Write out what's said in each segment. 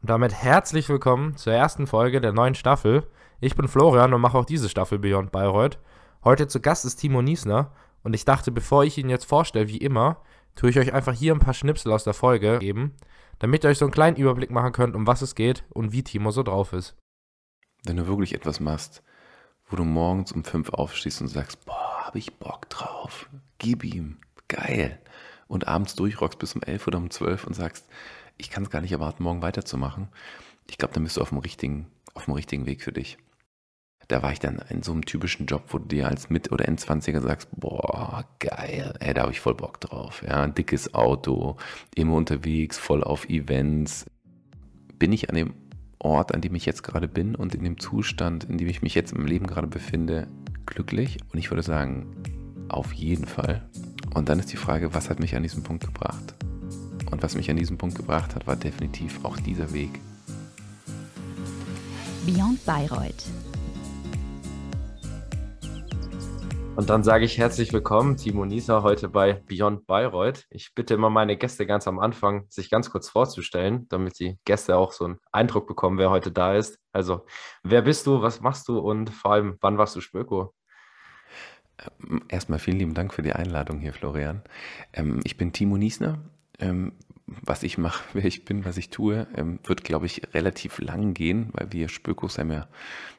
Und damit herzlich willkommen zur ersten Folge der neuen Staffel. Ich bin Florian und mache auch diese Staffel Beyond Bayreuth. Heute zu Gast ist Timo Niesner und ich dachte, bevor ich ihn jetzt vorstelle, wie immer, tue ich euch einfach hier ein paar Schnipsel aus der Folge geben, damit ihr euch so einen kleinen Überblick machen könnt, um was es geht und wie Timo so drauf ist. Wenn du wirklich etwas machst, wo du morgens um fünf aufstehst und sagst, boah, habe ich Bock drauf, gib ihm, geil. Und abends durchrockst bis um elf oder um zwölf und sagst, ich kann es gar nicht erwarten, morgen weiterzumachen. Ich glaube, dann bist du auf dem richtigen, auf dem richtigen Weg für dich. Da war ich dann in so einem typischen Job, wo du dir als Mit- oder Endzwanziger sagst, boah, geil, ey, da habe ich voll Bock drauf. Ja, ein dickes Auto, immer unterwegs, voll auf Events. Bin ich an dem Ort, an dem ich jetzt gerade bin und in dem Zustand, in dem ich mich jetzt im Leben gerade befinde, glücklich? Und ich würde sagen, auf jeden Fall. Und dann ist die Frage, was hat mich an diesem Punkt gebracht? Und was mich an diesem Punkt gebracht hat, war definitiv auch dieser Weg. Beyond Bayreuth. Und dann sage ich herzlich willkommen, Timo Nieser, heute bei Beyond Bayreuth. Ich bitte immer meine Gäste ganz am Anfang, sich ganz kurz vorzustellen, damit die Gäste auch so einen Eindruck bekommen, wer heute da ist. Also, wer bist du, was machst du und vor allem, wann warst du Spöko? Ähm, erstmal vielen lieben Dank für die Einladung hier, Florian. Ähm, ich bin Timo Niesner, ähm, was ich mache, wer ich bin, was ich tue, ähm, wird, glaube ich, relativ lang gehen, weil wir Spökos haben ja,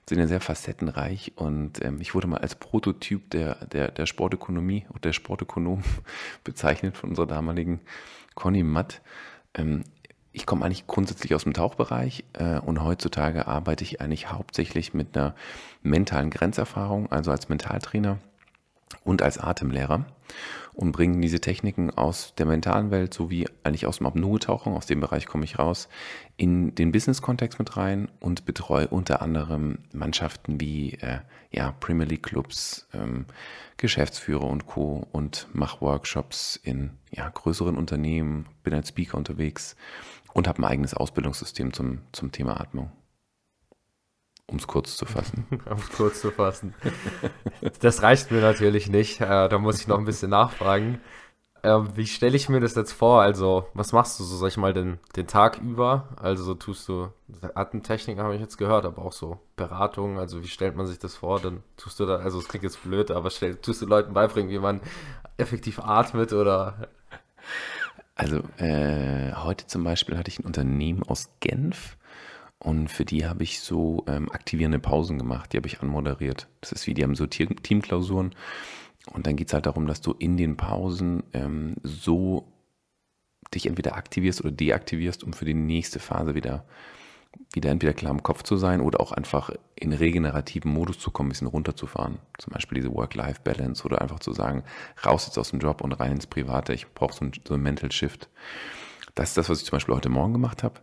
sind ja sehr facettenreich und ähm, ich wurde mal als Prototyp der, der, der Sportökonomie und der Sportökonom bezeichnet von unserer damaligen Conny Matt. Ähm, ich komme eigentlich grundsätzlich aus dem Tauchbereich äh, und heutzutage arbeite ich eigentlich hauptsächlich mit einer mentalen Grenzerfahrung, also als Mentaltrainer und als Atemlehrer und bringen diese Techniken aus der mentalen Welt sowie eigentlich aus dem Apnoe-Tauchen, aus dem Bereich komme ich raus, in den Business-Kontext mit rein und betreue unter anderem Mannschaften wie äh, ja, Premier League Clubs, ähm, Geschäftsführer und Co. und mache Workshops in ja, größeren Unternehmen, bin als Speaker unterwegs und habe ein eigenes Ausbildungssystem zum, zum Thema Atmung um es kurz zu fassen. um es kurz zu fassen. Das reicht mir natürlich nicht. Äh, da muss ich noch ein bisschen nachfragen. Äh, wie stelle ich mir das jetzt vor? Also, was machst du so, sag ich mal, den, den Tag über? Also, so tust du Atemtechniken, habe ich jetzt gehört, aber auch so Beratung. Also, wie stellt man sich das vor? Dann tust du da, also, es klingt jetzt blöd, aber stell, tust du Leuten beibringen, wie man effektiv atmet oder. Also, äh, heute zum Beispiel hatte ich ein Unternehmen aus Genf und für die habe ich so ähm, aktivierende Pausen gemacht, die habe ich anmoderiert. Das ist wie, die haben so Teamklausuren. Und dann geht es halt darum, dass du in den Pausen ähm, so dich entweder aktivierst oder deaktivierst, um für die nächste Phase wieder, wieder entweder klar im Kopf zu sein oder auch einfach in regenerativen Modus zu kommen, ein bisschen runterzufahren. Zum Beispiel diese Work-Life-Balance oder einfach zu sagen, raus jetzt aus dem Job und rein ins Private. Ich brauche so, so einen Mental Shift. Das ist das, was ich zum Beispiel heute Morgen gemacht habe.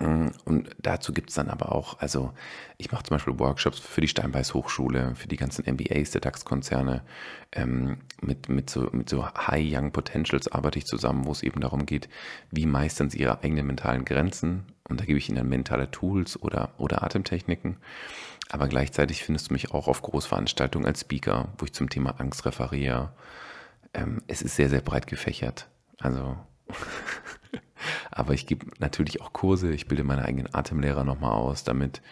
Und dazu gibt es dann aber auch, also ich mache zum Beispiel Workshops für die Steinbeiß Hochschule, für die ganzen MBAs der DAX-Konzerne. Ähm, mit, mit, so, mit so High Young Potentials arbeite ich zusammen, wo es eben darum geht, wie meistern sie ihre eigenen mentalen Grenzen. Und da gebe ich ihnen dann mentale Tools oder, oder Atemtechniken. Aber gleichzeitig findest du mich auch auf Großveranstaltungen als Speaker, wo ich zum Thema Angst referiere. Ähm, es ist sehr, sehr breit gefächert. Also Aber ich gebe natürlich auch Kurse, ich bilde meine eigenen Atemlehrer nochmal aus damit.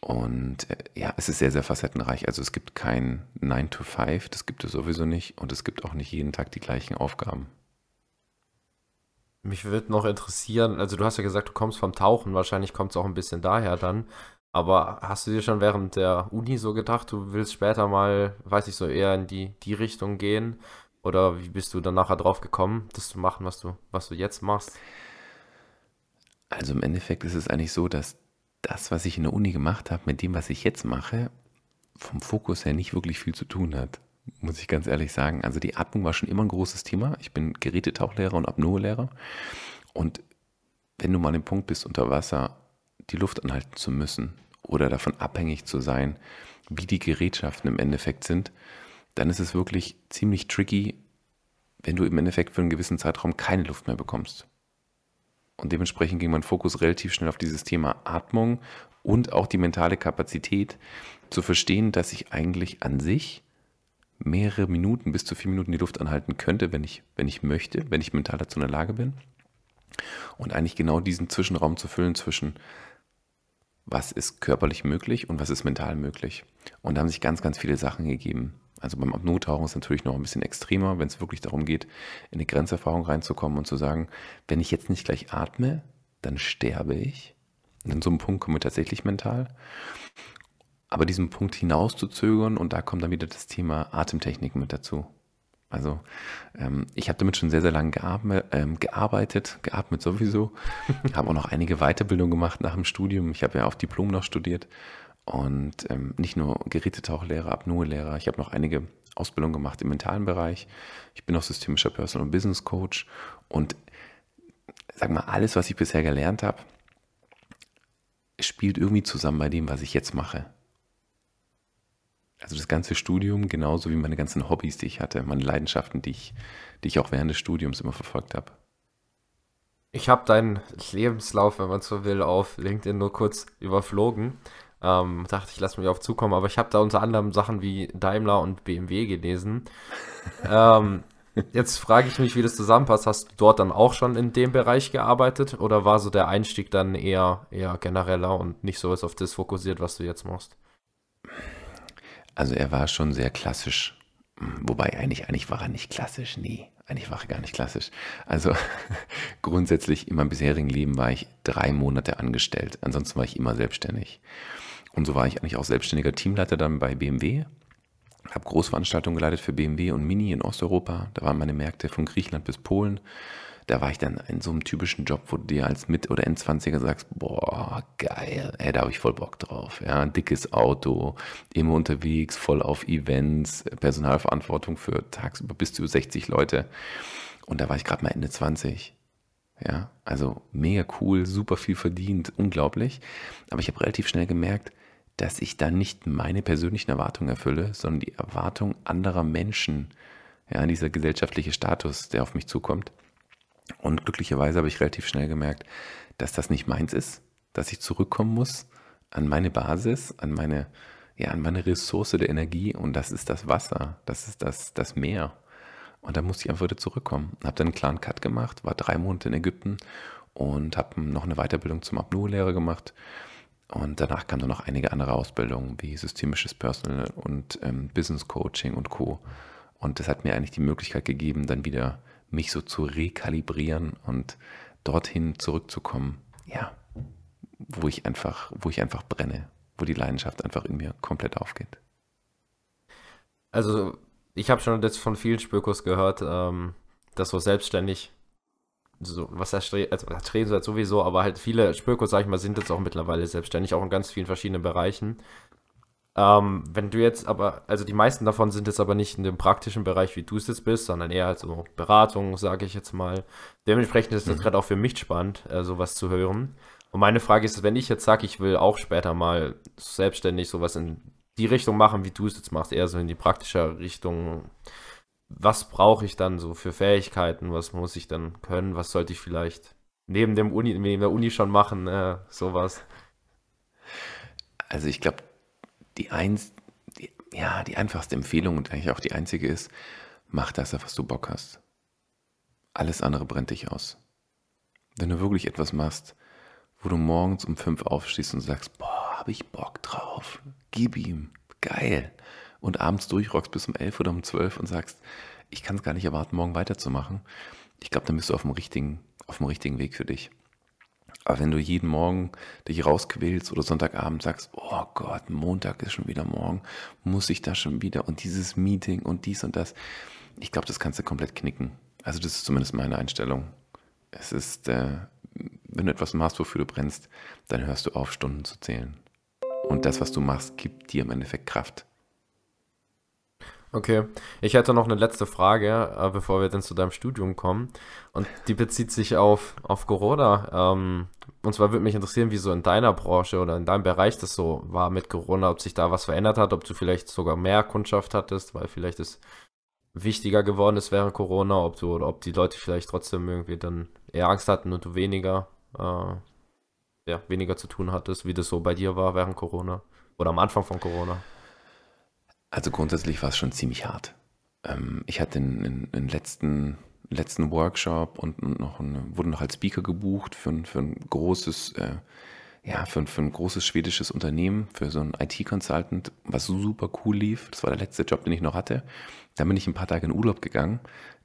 Und äh, ja, es ist sehr, sehr facettenreich. Also es gibt kein 9 to 5, das gibt es sowieso nicht. Und es gibt auch nicht jeden Tag die gleichen Aufgaben. Mich würde noch interessieren, also du hast ja gesagt, du kommst vom Tauchen, wahrscheinlich kommt es auch ein bisschen daher dann. Aber hast du dir schon während der Uni so gedacht, du willst später mal, weiß ich so, eher in die, die Richtung gehen? Oder wie bist du dann nachher drauf gekommen, das zu machen, was du, was du jetzt machst? Also im Endeffekt ist es eigentlich so, dass das, was ich in der Uni gemacht habe, mit dem, was ich jetzt mache, vom Fokus her nicht wirklich viel zu tun hat, muss ich ganz ehrlich sagen. Also die Atmung war schon immer ein großes Thema. Ich bin Gerätetauchlehrer und Apnoe-Lehrer. Und wenn du mal an dem Punkt bist, unter Wasser die Luft anhalten zu müssen oder davon abhängig zu sein, wie die Gerätschaften im Endeffekt sind, dann ist es wirklich ziemlich tricky, wenn du im Endeffekt für einen gewissen Zeitraum keine Luft mehr bekommst. Und dementsprechend ging mein Fokus relativ schnell auf dieses Thema Atmung und auch die mentale Kapazität zu verstehen, dass ich eigentlich an sich mehrere Minuten bis zu vier Minuten die Luft anhalten könnte, wenn ich, wenn ich möchte, wenn ich mental dazu in der Lage bin. Und eigentlich genau diesen Zwischenraum zu füllen zwischen, was ist körperlich möglich und was ist mental möglich. Und da haben sich ganz, ganz viele Sachen gegeben. Also beim Apnoe-Tauchen ist es natürlich noch ein bisschen extremer, wenn es wirklich darum geht, in eine Grenzerfahrung reinzukommen und zu sagen, wenn ich jetzt nicht gleich atme, dann sterbe ich. Und an so einem Punkt kommen wir tatsächlich mental. Aber diesen Punkt hinauszuzögern und da kommt dann wieder das Thema Atemtechniken mit dazu. Also ähm, ich habe damit schon sehr, sehr lange geatmet, ähm, gearbeitet, geatmet sowieso. habe auch noch einige Weiterbildungen gemacht nach dem Studium. Ich habe ja auf Diplom noch studiert und ähm, nicht nur Gerätetauchlehrer, Apnoe-Lehrer. Ich habe noch einige Ausbildungen gemacht im mentalen Bereich. Ich bin auch systemischer Personal und Business Coach und sag mal, alles, was ich bisher gelernt habe, spielt irgendwie zusammen bei dem, was ich jetzt mache. Also das ganze Studium, genauso wie meine ganzen Hobbys, die ich hatte, meine Leidenschaften, die ich, die ich auch während des Studiums immer verfolgt habe. Ich habe deinen Lebenslauf, wenn man so will, auf LinkedIn nur kurz überflogen. Ähm, dachte ich, lass mich auf zukommen, aber ich habe da unter anderem Sachen wie Daimler und BMW gelesen. ähm, jetzt frage ich mich, wie das zusammenpasst. Hast du dort dann auch schon in dem Bereich gearbeitet oder war so der Einstieg dann eher, eher genereller und nicht so auf das fokussiert, was du jetzt machst? Also er war schon sehr klassisch. Wobei eigentlich, eigentlich war er nicht klassisch. Nee, eigentlich war er gar nicht klassisch. Also grundsätzlich in meinem bisherigen Leben war ich drei Monate angestellt. Ansonsten war ich immer selbstständig. Und so war ich eigentlich auch selbstständiger Teamleiter dann bei BMW. Habe Großveranstaltungen geleitet für BMW und Mini in Osteuropa. Da waren meine Märkte von Griechenland bis Polen da war ich dann in so einem typischen Job, wo du dir als Mit- oder Endzwanziger sagst, boah, geil, ey, da habe ich voll Bock drauf. Ja, dickes Auto, immer unterwegs, voll auf Events, Personalverantwortung für tagsüber bis zu 60 Leute. Und da war ich gerade mal Ende 20. Ja, also mega cool, super viel verdient, unglaublich. Aber ich habe relativ schnell gemerkt, dass ich da nicht meine persönlichen Erwartungen erfülle, sondern die Erwartungen anderer Menschen. Ja, dieser gesellschaftliche Status, der auf mich zukommt. Und glücklicherweise habe ich relativ schnell gemerkt, dass das nicht meins ist, dass ich zurückkommen muss an meine Basis, an meine, ja, an meine Ressource der Energie und das ist das Wasser, das ist das, das Meer. Und da musste ich einfach wieder zurückkommen. Habe dann einen klaren Cut gemacht, war drei Monate in Ägypten und habe noch eine Weiterbildung zum Apnoe-Lehrer gemacht. Und danach kamen dann noch einige andere Ausbildungen wie systemisches Personal und ähm, Business Coaching und Co. Und das hat mir eigentlich die Möglichkeit gegeben, dann wieder mich so zu rekalibrieren und dorthin zurückzukommen, ja, wo ich einfach, wo ich einfach brenne, wo die Leidenschaft einfach in mir komplett aufgeht. Also, ich habe schon jetzt von vielen Spökos gehört, ähm, dass so selbstständig, so, was er also Tresen halt sowieso, aber halt viele Spökos, sag ich mal, sind jetzt auch mittlerweile selbstständig, auch in ganz vielen verschiedenen Bereichen. Ähm, wenn du jetzt aber, also die meisten davon sind jetzt aber nicht in dem praktischen Bereich, wie du es jetzt bist, sondern eher halt so Beratung, sage ich jetzt mal. Dementsprechend ist das mhm. gerade auch für mich spannend, äh, sowas zu hören. Und meine Frage ist, wenn ich jetzt sage, ich will auch später mal selbstständig sowas in die Richtung machen, wie du es jetzt machst, eher so in die praktische Richtung, was brauche ich dann so für Fähigkeiten, was muss ich dann können, was sollte ich vielleicht neben dem Uni, neben der Uni schon machen, äh, sowas. Also ich glaube, die, eins, die, ja, die einfachste Empfehlung und eigentlich auch die einzige ist, mach das, auf was du Bock hast. Alles andere brennt dich aus. Wenn du wirklich etwas machst, wo du morgens um fünf aufstehst und sagst, boah, hab ich Bock drauf, gib ihm, geil. Und abends durchrockst bis um elf oder um zwölf und sagst, ich kann es gar nicht erwarten, morgen weiterzumachen. Ich glaube, dann bist du auf dem richtigen, auf dem richtigen Weg für dich. Aber wenn du jeden Morgen dich rausquälst oder Sonntagabend sagst, oh Gott, Montag ist schon wieder morgen, muss ich da schon wieder und dieses Meeting und dies und das, ich glaube, das kannst du komplett knicken. Also das ist zumindest meine Einstellung. Es ist, äh, wenn du etwas machst, wofür du brennst, dann hörst du auf, Stunden zu zählen. Und das, was du machst, gibt dir im Endeffekt Kraft. Okay, ich hätte noch eine letzte Frage, äh, bevor wir dann zu deinem Studium kommen. Und die bezieht sich auf, auf Corona. Ähm, und zwar würde mich interessieren, wie so in deiner Branche oder in deinem Bereich das so war mit Corona, ob sich da was verändert hat, ob du vielleicht sogar mehr Kundschaft hattest, weil vielleicht es wichtiger geworden ist während Corona, ob du oder ob die Leute vielleicht trotzdem irgendwie dann eher Angst hatten und du weniger, äh, ja, weniger zu tun hattest, wie das so bei dir war während Corona oder am Anfang von Corona. Also grundsätzlich war es schon ziemlich hart. Ähm, ich hatte in, in, in, letzten, letzten Workshop und noch eine, wurde noch als Speaker gebucht für, ein, für ein großes, äh, ja, für, für ein großes schwedisches Unternehmen, für so einen IT-Consultant, was super cool lief. Das war der letzte Job, den ich noch hatte. Dann bin ich ein paar Tage in Urlaub gegangen.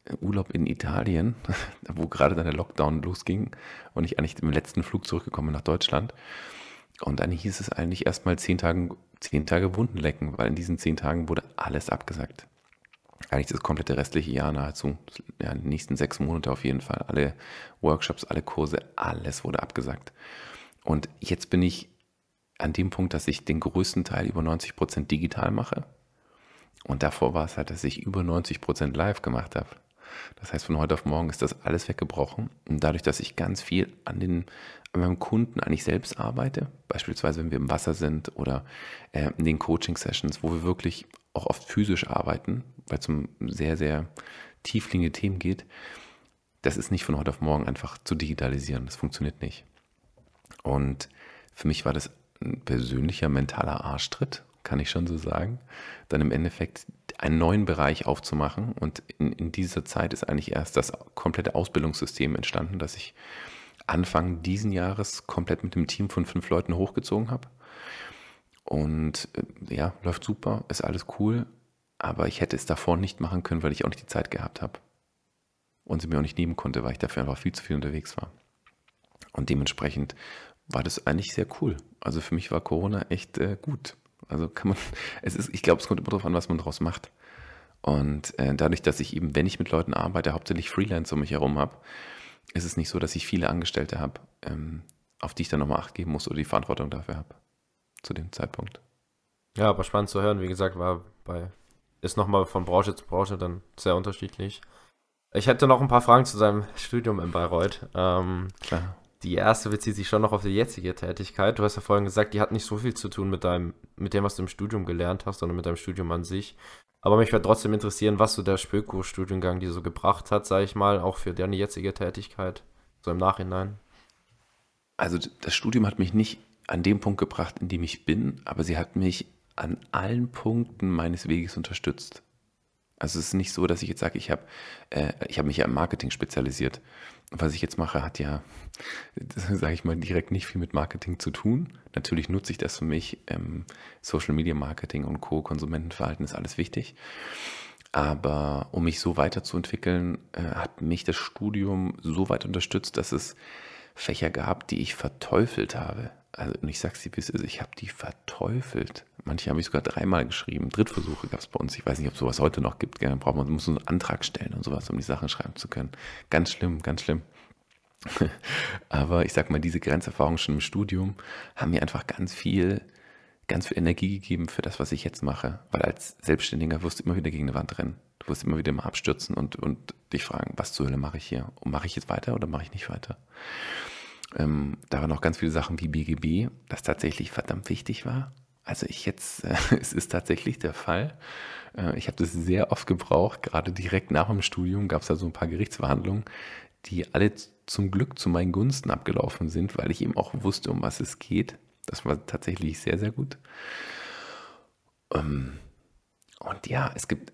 Äh, Urlaub in Italien, wo gerade dann der Lockdown losging und ich eigentlich im letzten Flug zurückgekommen nach Deutschland. Und dann hieß es eigentlich erstmal zehn Tage, zehn Tage Wunden lecken, weil in diesen zehn Tagen wurde alles abgesagt eigentlich das komplette restliche Jahr nahezu, ja, die nächsten sechs Monate auf jeden Fall. Alle Workshops, alle Kurse, alles wurde abgesagt. Und jetzt bin ich an dem Punkt, dass ich den größten Teil über 90 Prozent digital mache. Und davor war es halt, dass ich über 90 Prozent live gemacht habe. Das heißt, von heute auf morgen ist das alles weggebrochen. Und dadurch, dass ich ganz viel an, den, meinem Kunden eigentlich selbst arbeite, beispielsweise wenn wir im Wasser sind oder äh, in den Coaching-Sessions, wo wir wirklich auch oft physisch arbeiten, weil es um sehr, sehr tiefliegende Themen geht, das ist nicht von heute auf morgen einfach zu digitalisieren. Das funktioniert nicht. Und für mich war das ein persönlicher mentaler Arschtritt, kann ich schon so sagen, dann im Endeffekt einen neuen Bereich aufzumachen. Und in, in dieser Zeit ist eigentlich erst das komplette Ausbildungssystem entstanden, das ich Anfang diesen Jahres komplett mit dem Team von fünf Leuten hochgezogen habe. Und äh, ja, läuft super, ist alles cool. Aber ich hätte es davor nicht machen können, weil ich auch nicht die Zeit gehabt habe. Und sie mir auch nicht nehmen konnte, weil ich dafür einfach viel zu viel unterwegs war. Und dementsprechend war das eigentlich sehr cool. Also für mich war Corona echt äh, gut. Also kann man, es ist, ich glaube, es kommt immer darauf an, was man daraus macht. Und äh, dadurch, dass ich eben, wenn ich mit Leuten arbeite, hauptsächlich Freelancer um mich herum habe, ist es nicht so, dass ich viele Angestellte habe, ähm, auf die ich dann nochmal Acht geben muss oder die Verantwortung dafür habe. Zu dem Zeitpunkt. Ja, aber spannend zu hören. Wie gesagt, war bei ist nochmal von Branche zu Branche dann sehr unterschiedlich. Ich hätte noch ein paar Fragen zu seinem Studium in Bayreuth. Ähm, Klar. Die erste bezieht sich schon noch auf die jetzige Tätigkeit. Du hast ja vorhin gesagt, die hat nicht so viel zu tun mit deinem, mit dem, was du im Studium gelernt hast, sondern mit deinem Studium an sich. Aber mich würde trotzdem interessieren, was so der Spöko-Studiengang dir so gebracht hat, sage ich mal, auch für deine jetzige Tätigkeit, so im Nachhinein. Also das Studium hat mich nicht an dem Punkt gebracht, in dem ich bin, aber sie hat mich an allen Punkten meines Weges unterstützt. Also es ist nicht so, dass ich jetzt sage, ich habe äh, hab mich ja im Marketing spezialisiert. Was ich jetzt mache, hat ja, sage ich mal, direkt nicht viel mit Marketing zu tun. Natürlich nutze ich das für mich. Ähm, Social Media Marketing und Co. Konsumentenverhalten ist alles wichtig. Aber um mich so weiterzuentwickeln, äh, hat mich das Studium so weit unterstützt, dass es Fächer gab, die ich verteufelt habe. Also, und ich sag's dir, wie ist, ich habe die verteufelt. Manche habe ich sogar dreimal geschrieben. Drittversuche gab es bei uns. Ich weiß nicht, ob sowas heute noch gibt. Dann braucht man, muss einen Antrag stellen und sowas, um die Sachen schreiben zu können. Ganz schlimm, ganz schlimm. Aber ich sag mal, diese Grenzerfahrungen schon im Studium haben mir einfach ganz viel, ganz viel Energie gegeben für das, was ich jetzt mache. Weil als Selbstständiger wirst du immer wieder gegen eine Wand rennen. Du wirst immer wieder mal abstürzen und, und dich fragen, was zur Hölle mache ich hier? Und mache ich jetzt weiter oder mache ich nicht weiter? Ähm, da waren auch ganz viele Sachen wie BGB, das tatsächlich verdammt wichtig war. Also ich jetzt, äh, es ist tatsächlich der Fall. Äh, ich habe das sehr oft gebraucht, gerade direkt nach dem Studium gab es da so ein paar Gerichtsverhandlungen, die alle zum Glück zu meinen Gunsten abgelaufen sind, weil ich eben auch wusste, um was es geht. Das war tatsächlich sehr, sehr gut. Ähm, und ja, es gibt,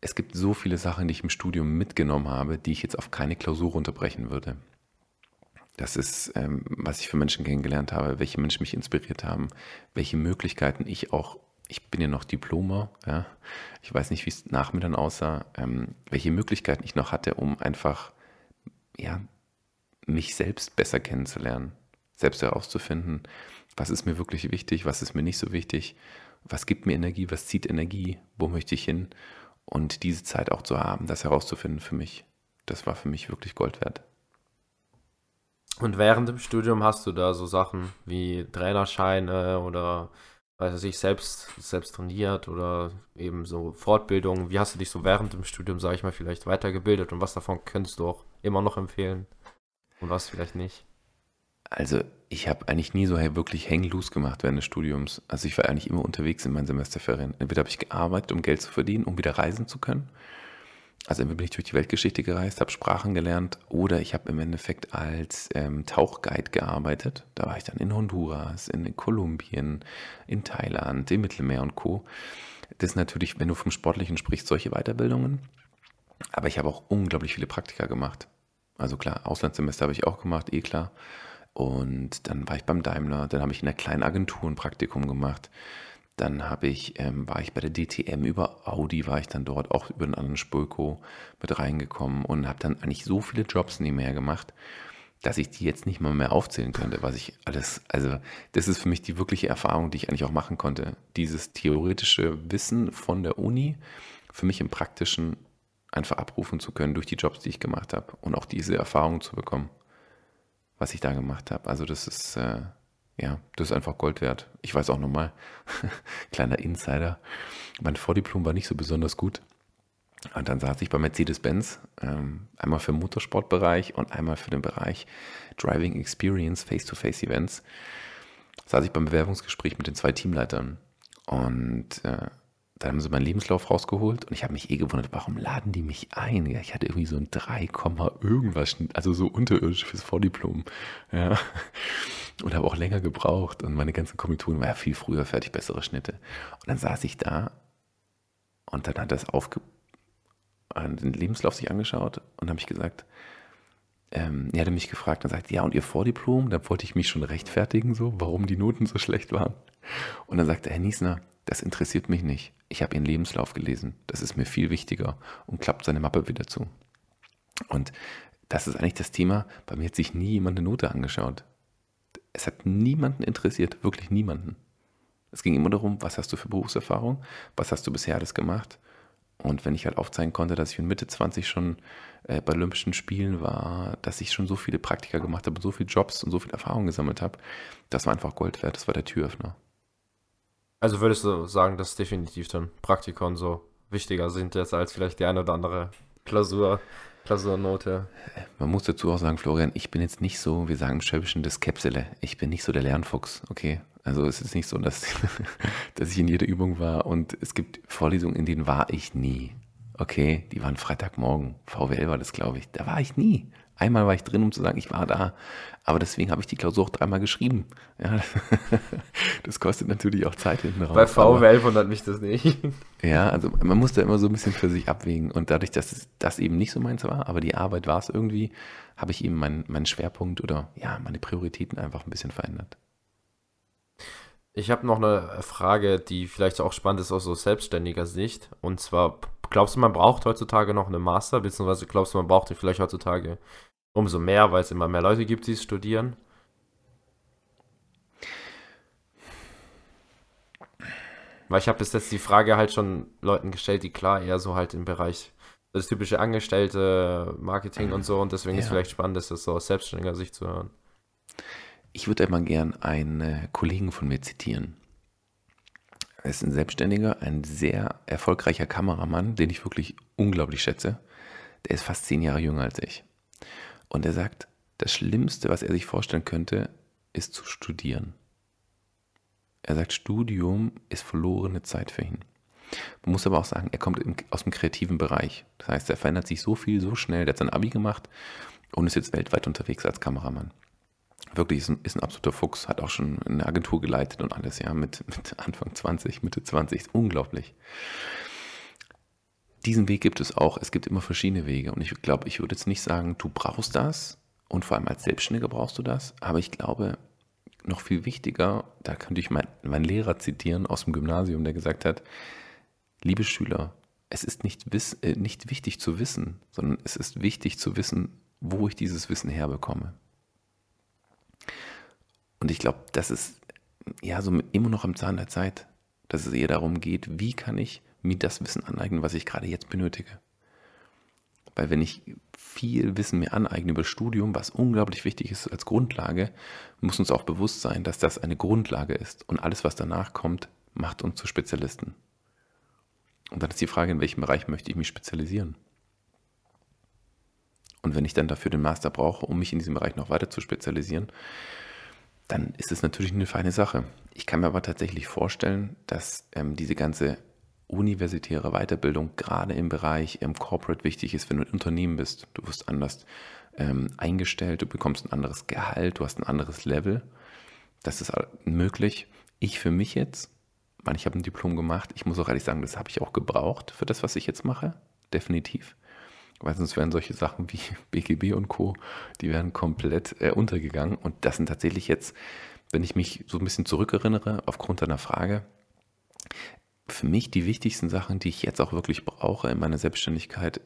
es gibt so viele Sachen, die ich im Studium mitgenommen habe, die ich jetzt auf keine Klausur unterbrechen würde. Das ist, ähm, was ich für Menschen kennengelernt habe, welche Menschen mich inspiriert haben, welche Möglichkeiten ich auch, ich bin ja noch Diplomer, ja, ich weiß nicht, wie es nach mir dann aussah, ähm, welche Möglichkeiten ich noch hatte, um einfach, ja, mich selbst besser kennenzulernen, selbst herauszufinden, was ist mir wirklich wichtig, was ist mir nicht so wichtig, was gibt mir Energie, was zieht Energie, wo möchte ich hin und diese Zeit auch zu haben, das herauszufinden für mich, das war für mich wirklich Gold wert. Und während dem Studium hast du da so Sachen wie Trainerscheine oder weiß ich, selbst, selbst trainiert oder eben so Fortbildungen. Wie hast du dich so während dem Studium, sage ich mal, vielleicht weitergebildet und was davon könntest du auch immer noch empfehlen und was vielleicht nicht? Also ich habe eigentlich nie so wirklich hang loose gemacht während des Studiums. Also ich war eigentlich immer unterwegs in meinen Semesterferien. Entweder habe ich gearbeitet, um Geld zu verdienen, um wieder reisen zu können also entweder bin ich durch die Weltgeschichte gereist, habe Sprachen gelernt oder ich habe im Endeffekt als ähm, Tauchguide gearbeitet. Da war ich dann in Honduras, in Kolumbien, in Thailand, im Mittelmeer und Co. Das ist natürlich, wenn du vom Sportlichen sprichst, solche Weiterbildungen. Aber ich habe auch unglaublich viele Praktika gemacht. Also klar, Auslandssemester habe ich auch gemacht, eh klar. Und dann war ich beim Daimler, dann habe ich in einer kleinen Agentur ein Praktikum gemacht. Dann habe ich, ähm, war ich bei der DTM über Audi, war ich dann dort auch über einen anderen Spulko mit reingekommen und habe dann eigentlich so viele Jobs nebenher gemacht, dass ich die jetzt nicht mal mehr aufzählen könnte, was ich alles, also das ist für mich die wirkliche Erfahrung, die ich eigentlich auch machen konnte. Dieses theoretische Wissen von der Uni für mich im praktischen einfach abrufen zu können durch die Jobs, die ich gemacht habe und auch diese Erfahrung zu bekommen, was ich da gemacht habe. Also das ist, äh, ja, das ist einfach Gold wert. Ich weiß auch nochmal, kleiner Insider, mein Vordiplom war nicht so besonders gut. Und dann saß ich bei Mercedes-Benz, ähm, einmal für den Motorsportbereich und einmal für den Bereich Driving Experience Face-to-Face-Events. Saß ich beim Bewerbungsgespräch mit den zwei Teamleitern. Und äh, da haben sie meinen Lebenslauf rausgeholt und ich habe mich eh gewundert, warum laden die mich ein? Ja, ich hatte irgendwie so ein 3, irgendwas, also so unterirdisch fürs Vordiplom. Ja. Und habe auch länger gebraucht und meine ganzen Kommilitonen waren ja viel früher fertig, bessere Schnitte. Und dann saß ich da und dann hat das aufge den Lebenslauf sich angeschaut und habe ich gesagt, ähm, er hatte mich gefragt und sagt, ja, und Ihr Vordiplom? Da wollte ich mich schon rechtfertigen, so, warum die Noten so schlecht waren. Und dann sagte Herr Niesner, das interessiert mich nicht. Ich habe Ihren Lebenslauf gelesen. Das ist mir viel wichtiger und klappt seine Mappe wieder zu. Und das ist eigentlich das Thema. Bei mir hat sich nie jemand eine Note angeschaut. Es hat niemanden interessiert, wirklich niemanden. Es ging immer darum, was hast du für Berufserfahrung, was hast du bisher alles gemacht. Und wenn ich halt aufzeigen konnte, dass ich in Mitte 20 schon äh, bei Olympischen Spielen war, dass ich schon so viele Praktika gemacht habe so viele Jobs und so viel Erfahrung gesammelt habe, das war einfach Gold wert, das war der Türöffner. Also würdest du sagen, dass definitiv dann Praktika und so wichtiger sind jetzt als vielleicht die eine oder andere Klausur, Klausurnote? Man muss dazu auch sagen, Florian, ich bin jetzt nicht so, wir sagen im Schwäbischen das Käpsele. Ich bin nicht so der Lernfuchs, okay? Also es ist nicht so, dass, dass ich in jeder Übung war und es gibt Vorlesungen, in denen war ich nie. Okay, die waren Freitagmorgen. VWL war das, glaube ich. Da war ich nie. Einmal war ich drin, um zu sagen, ich war da. Aber deswegen habe ich die Klausur auch dreimal geschrieben. Ja, das kostet natürlich auch Zeit hinten raus. Bei VWL wundert mich das nicht. Ja, also man muss da immer so ein bisschen für sich abwägen. Und dadurch, dass das eben nicht so meins war, aber die Arbeit war es irgendwie, habe ich eben meinen, meinen Schwerpunkt oder ja, meine Prioritäten einfach ein bisschen verändert. Ich habe noch eine Frage, die vielleicht auch spannend ist aus so selbstständiger Sicht. Und zwar, glaubst du, man braucht heutzutage noch eine Master, beziehungsweise glaubst du, man braucht vielleicht heutzutage umso mehr, weil es immer mehr Leute gibt, die es studieren? Weil ich habe bis jetzt die Frage halt schon Leuten gestellt, die klar eher so halt im Bereich das typische Angestellte, Marketing und so und deswegen ja. ist es vielleicht spannend, das so aus selbstständiger Sicht zu hören. Ich würde einmal gern einen Kollegen von mir zitieren. Er ist ein Selbstständiger, ein sehr erfolgreicher Kameramann, den ich wirklich unglaublich schätze. Der ist fast zehn Jahre jünger als ich. Und er sagt, das Schlimmste, was er sich vorstellen könnte, ist zu studieren. Er sagt, Studium ist verlorene Zeit für ihn. Man muss aber auch sagen, er kommt aus dem kreativen Bereich. Das heißt, er verändert sich so viel, so schnell. Der hat sein Abi gemacht und ist jetzt weltweit unterwegs als Kameramann. Wirklich ist ein, ist ein absoluter Fuchs, hat auch schon eine Agentur geleitet und alles, ja, mit, mit Anfang 20, Mitte 20. Ist unglaublich diesen Weg gibt es auch. Es gibt immer verschiedene Wege. Und ich glaube, ich würde jetzt nicht sagen, du brauchst das. Und vor allem als Selbstständiger brauchst du das. Aber ich glaube, noch viel wichtiger, da könnte ich meinen mein Lehrer zitieren aus dem Gymnasium, der gesagt hat, liebe Schüler, es ist nicht, wiss, äh, nicht wichtig zu wissen, sondern es ist wichtig zu wissen, wo ich dieses Wissen herbekomme. Und ich glaube, das ist ja so immer noch am Zahn der Zeit, dass es eher darum geht, wie kann ich mir das Wissen aneignen, was ich gerade jetzt benötige. Weil wenn ich viel Wissen mir aneigne über Studium, was unglaublich wichtig ist als Grundlage, muss uns auch bewusst sein, dass das eine Grundlage ist. Und alles, was danach kommt, macht uns zu Spezialisten. Und dann ist die Frage, in welchem Bereich möchte ich mich spezialisieren? Und wenn ich dann dafür den Master brauche, um mich in diesem Bereich noch weiter zu spezialisieren, dann ist es natürlich eine feine Sache. Ich kann mir aber tatsächlich vorstellen, dass ähm, diese ganze universitäre Weiterbildung gerade im Bereich ähm, Corporate wichtig ist, wenn du ein Unternehmen bist. Du wirst anders ähm, eingestellt, du bekommst ein anderes Gehalt, du hast ein anderes Level. Das ist möglich. Ich für mich jetzt, weil ich habe ein Diplom gemacht, ich muss auch ehrlich sagen, das habe ich auch gebraucht für das, was ich jetzt mache, definitiv. weil sonst wären solche Sachen wie BGB und Co., die wären komplett äh, untergegangen. Und das sind tatsächlich jetzt, wenn ich mich so ein bisschen zurückerinnere, aufgrund deiner Frage, für mich die wichtigsten Sachen, die ich jetzt auch wirklich brauche in meiner Selbstständigkeit,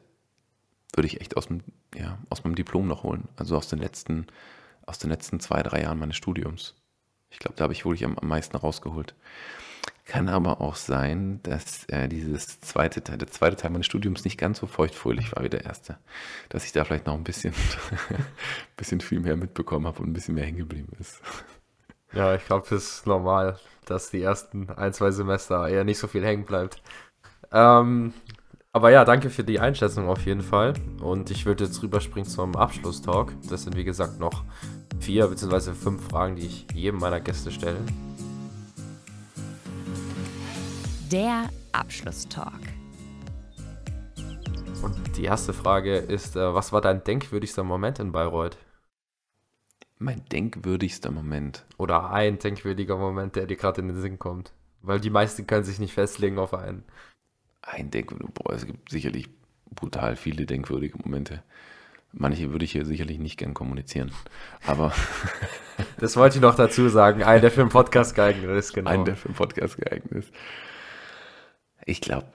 würde ich echt aus, dem, ja, aus meinem Diplom noch holen. Also aus den letzten, aus den letzten zwei, drei Jahren meines Studiums. Ich glaube, da habe ich wohl am, am meisten rausgeholt. Kann aber auch sein, dass äh, dieses zweite Teil, der zweite Teil meines Studiums nicht ganz so feuchtfröhlich war wie der erste. Dass ich da vielleicht noch ein bisschen, bisschen viel mehr mitbekommen habe und ein bisschen mehr hängen geblieben ist. Ja, ich glaube, das ist normal, dass die ersten ein, zwei Semester eher nicht so viel hängen bleibt. Ähm, aber ja, danke für die Einschätzung auf jeden Fall. Und ich würde jetzt rüberspringen zum Abschlusstalk. Das sind wie gesagt noch vier bzw. fünf Fragen, die ich jedem meiner Gäste stelle. Der Abschlusstalk. Und die erste Frage ist, äh, was war dein denkwürdigster Moment in Bayreuth? Mein denkwürdigster Moment. Oder ein denkwürdiger Moment, der dir gerade in den Sinn kommt. Weil die meisten können sich nicht festlegen auf einen. Ein denkwürdiger, boah, es gibt sicherlich brutal viele denkwürdige Momente. Manche würde ich hier sicherlich nicht gern kommunizieren. Aber. das wollte ich noch dazu sagen. Ein, der für einen Podcast geeignet ist, genau. Ein, der für einen Podcast geeignet ist. Ich glaube,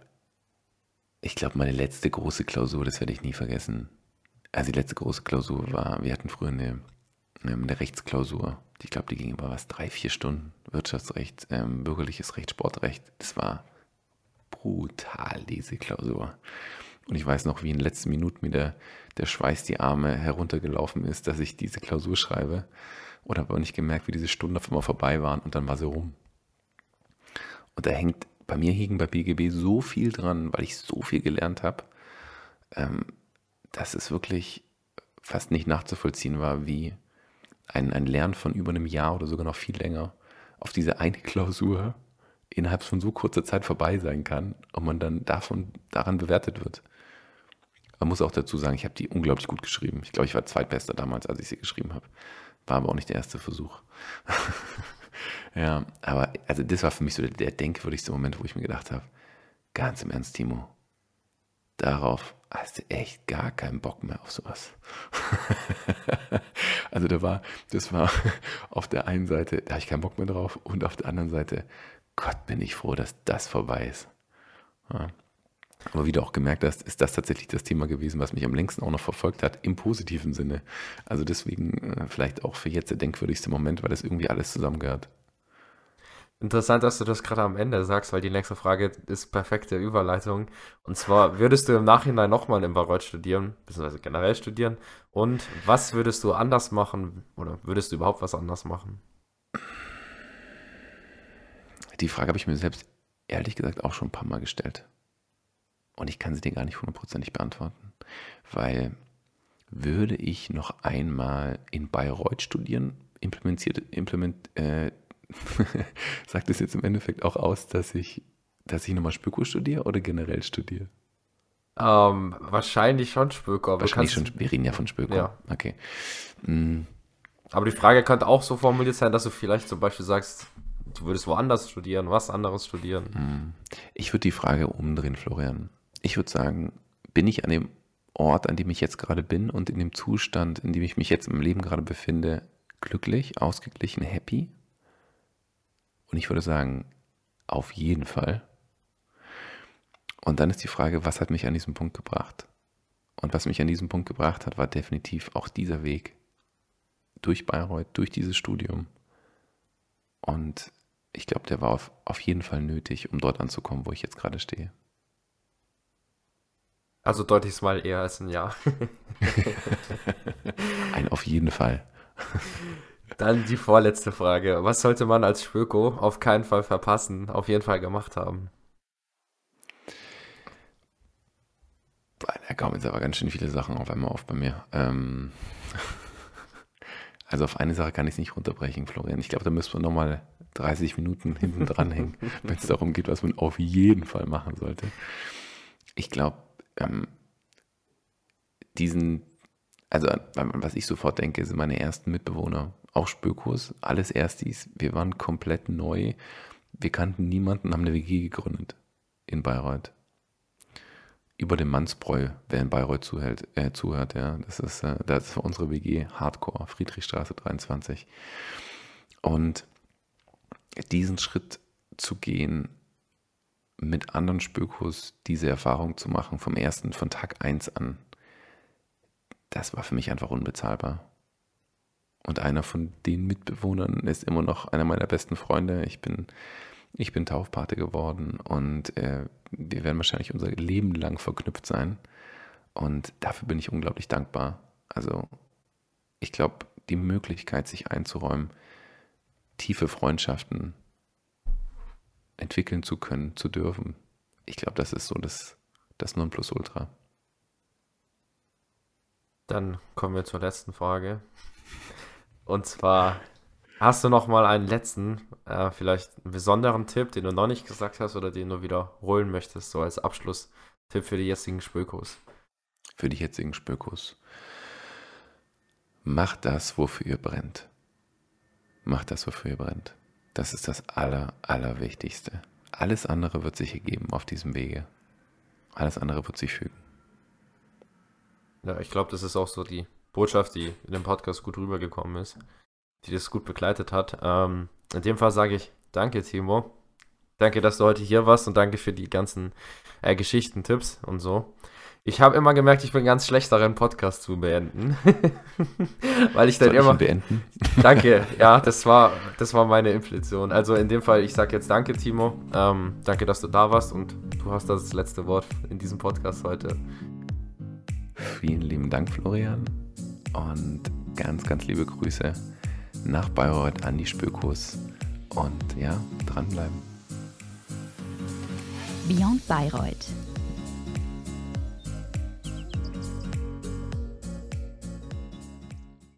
ich glaube, meine letzte große Klausur, das werde ich nie vergessen. Also die letzte große Klausur war, wir hatten früher eine, ähm, eine Rechtsklausur. Ich glaube, die ging über was, drei, vier Stunden. Wirtschaftsrecht, ähm, bürgerliches Recht, Sportrecht. Das war brutal, diese Klausur. Und ich weiß noch, wie in den letzten Minuten mir der, der Schweiß die Arme heruntergelaufen ist, dass ich diese Klausur schreibe. Und habe aber nicht gemerkt, wie diese Stunden auf einmal vorbei waren und dann war sie rum. Und da hängt bei mir hing bei BGB so viel dran, weil ich so viel gelernt habe, ähm, dass es wirklich fast nicht nachzuvollziehen war, wie ein, ein Lernen von über einem Jahr oder sogar noch viel länger auf diese eine Klausur innerhalb von so kurzer Zeit vorbei sein kann und man dann davon daran bewertet wird. Man muss auch dazu sagen, ich habe die unglaublich gut geschrieben. Ich glaube, ich war Zweitbester damals, als ich sie geschrieben habe. War aber auch nicht der erste Versuch. Ja, aber also das war für mich so der, der denkwürdigste Moment, wo ich mir gedacht habe, ganz im Ernst, Timo, darauf hast du echt gar keinen Bock mehr auf sowas. also da war, das war auf der einen Seite, da habe ich keinen Bock mehr drauf und auf der anderen Seite, Gott bin ich froh, dass das vorbei ist. Ja. Aber wie du auch gemerkt hast, ist das tatsächlich das Thema gewesen, was mich am längsten auch noch verfolgt hat, im positiven Sinne. Also deswegen äh, vielleicht auch für jetzt der denkwürdigste Moment, weil das irgendwie alles zusammengehört. Interessant, dass du das gerade am Ende sagst, weil die nächste Frage ist perfekte Überleitung. Und zwar, würdest du im Nachhinein nochmal in Bayreuth studieren, beziehungsweise generell studieren? Und was würdest du anders machen oder würdest du überhaupt was anders machen? Die Frage habe ich mir selbst ehrlich gesagt auch schon ein paar Mal gestellt. Und ich kann sie dir gar nicht hundertprozentig beantworten, weil würde ich noch einmal in Bayreuth studieren, implementiert, implement, äh, sagt es jetzt im Endeffekt auch aus, dass ich, dass ich nochmal Spöko studiere oder generell studiere? Ähm, wahrscheinlich schon Spöko. Wahrscheinlich schon, wir reden ja von Spöko. Ja. Okay. Mhm. Aber die Frage könnte auch so formuliert sein, dass du vielleicht zum Beispiel sagst, du würdest woanders studieren, was anderes studieren. Hm. Ich würde die Frage umdrehen, Florian. Ich würde sagen, bin ich an dem Ort, an dem ich jetzt gerade bin und in dem Zustand, in dem ich mich jetzt im Leben gerade befinde, glücklich, ausgeglichen, happy? Und ich würde sagen, auf jeden Fall. Und dann ist die Frage, was hat mich an diesem Punkt gebracht? Und was mich an diesem Punkt gebracht hat, war definitiv auch dieser Weg durch Bayreuth, durch dieses Studium. Und ich glaube, der war auf, auf jeden Fall nötig, um dort anzukommen, wo ich jetzt gerade stehe. Also deutlich es mal eher als ein Ja. ein auf jeden Fall. Dann die vorletzte Frage. Was sollte man als Spöko auf keinen Fall verpassen, auf jeden Fall gemacht haben? Da kommen jetzt aber ganz schön viele Sachen auf einmal auf bei mir. Ähm also auf eine Sache kann ich es nicht runterbrechen, Florian. Ich glaube, da müssen wir nochmal 30 Minuten hinten dranhängen, wenn es darum geht, was man auf jeden Fall machen sollte. Ich glaube, ähm, diesen, also was ich sofort denke, sind meine ersten Mitbewohner auch Spökurs, alles Erstis. Wir waren komplett neu. Wir kannten niemanden, haben eine WG gegründet in Bayreuth. über dem Mannsbräu, wer in Bayreuth zuhält, äh, zuhört. Ja, das ist, äh, das ist unsere WG Hardcore, Friedrichstraße 23. Und diesen Schritt zu gehen, mit anderen Spökos diese Erfahrung zu machen, vom ersten, von Tag 1 an, das war für mich einfach unbezahlbar. Und einer von den Mitbewohnern ist immer noch einer meiner besten Freunde. Ich bin, ich bin Taufpate geworden und äh, wir werden wahrscheinlich unser Leben lang verknüpft sein. Und dafür bin ich unglaublich dankbar. Also ich glaube, die Möglichkeit, sich einzuräumen, tiefe Freundschaften entwickeln zu können, zu dürfen, ich glaube, das ist so das, das Nonplusultra. Dann kommen wir zur letzten Frage. Und zwar, hast du noch mal einen letzten, äh, vielleicht einen besonderen Tipp, den du noch nicht gesagt hast oder den du wiederholen möchtest, so als Abschlusstipp für die jetzigen Spökos? Für die jetzigen Spökos. Macht das, wofür ihr brennt. Macht das, wofür ihr brennt. Das ist das Aller, Allerwichtigste. Alles andere wird sich ergeben auf diesem Wege. Alles andere wird sich fügen. Ja, ich glaube, das ist auch so die Botschaft, die in dem Podcast gut rübergekommen ist, die das gut begleitet hat. Ähm, in dem Fall sage ich danke, Timo. Danke, dass du heute hier warst und danke für die ganzen äh, Geschichten, Tipps und so. Ich habe immer gemerkt, ich bin ganz schlecht darin, Podcast zu beenden. Weil ich dann immer. Ich beenden? Danke, ja, das war, das war meine Inflation. Also in dem Fall, ich sage jetzt danke, Timo. Ähm, danke, dass du da warst und du hast das letzte Wort in diesem Podcast heute. Vielen lieben Dank, Florian. Und ganz, ganz liebe Grüße nach Bayreuth an die Spökos. Und ja, dranbleiben. Beyond Bayreuth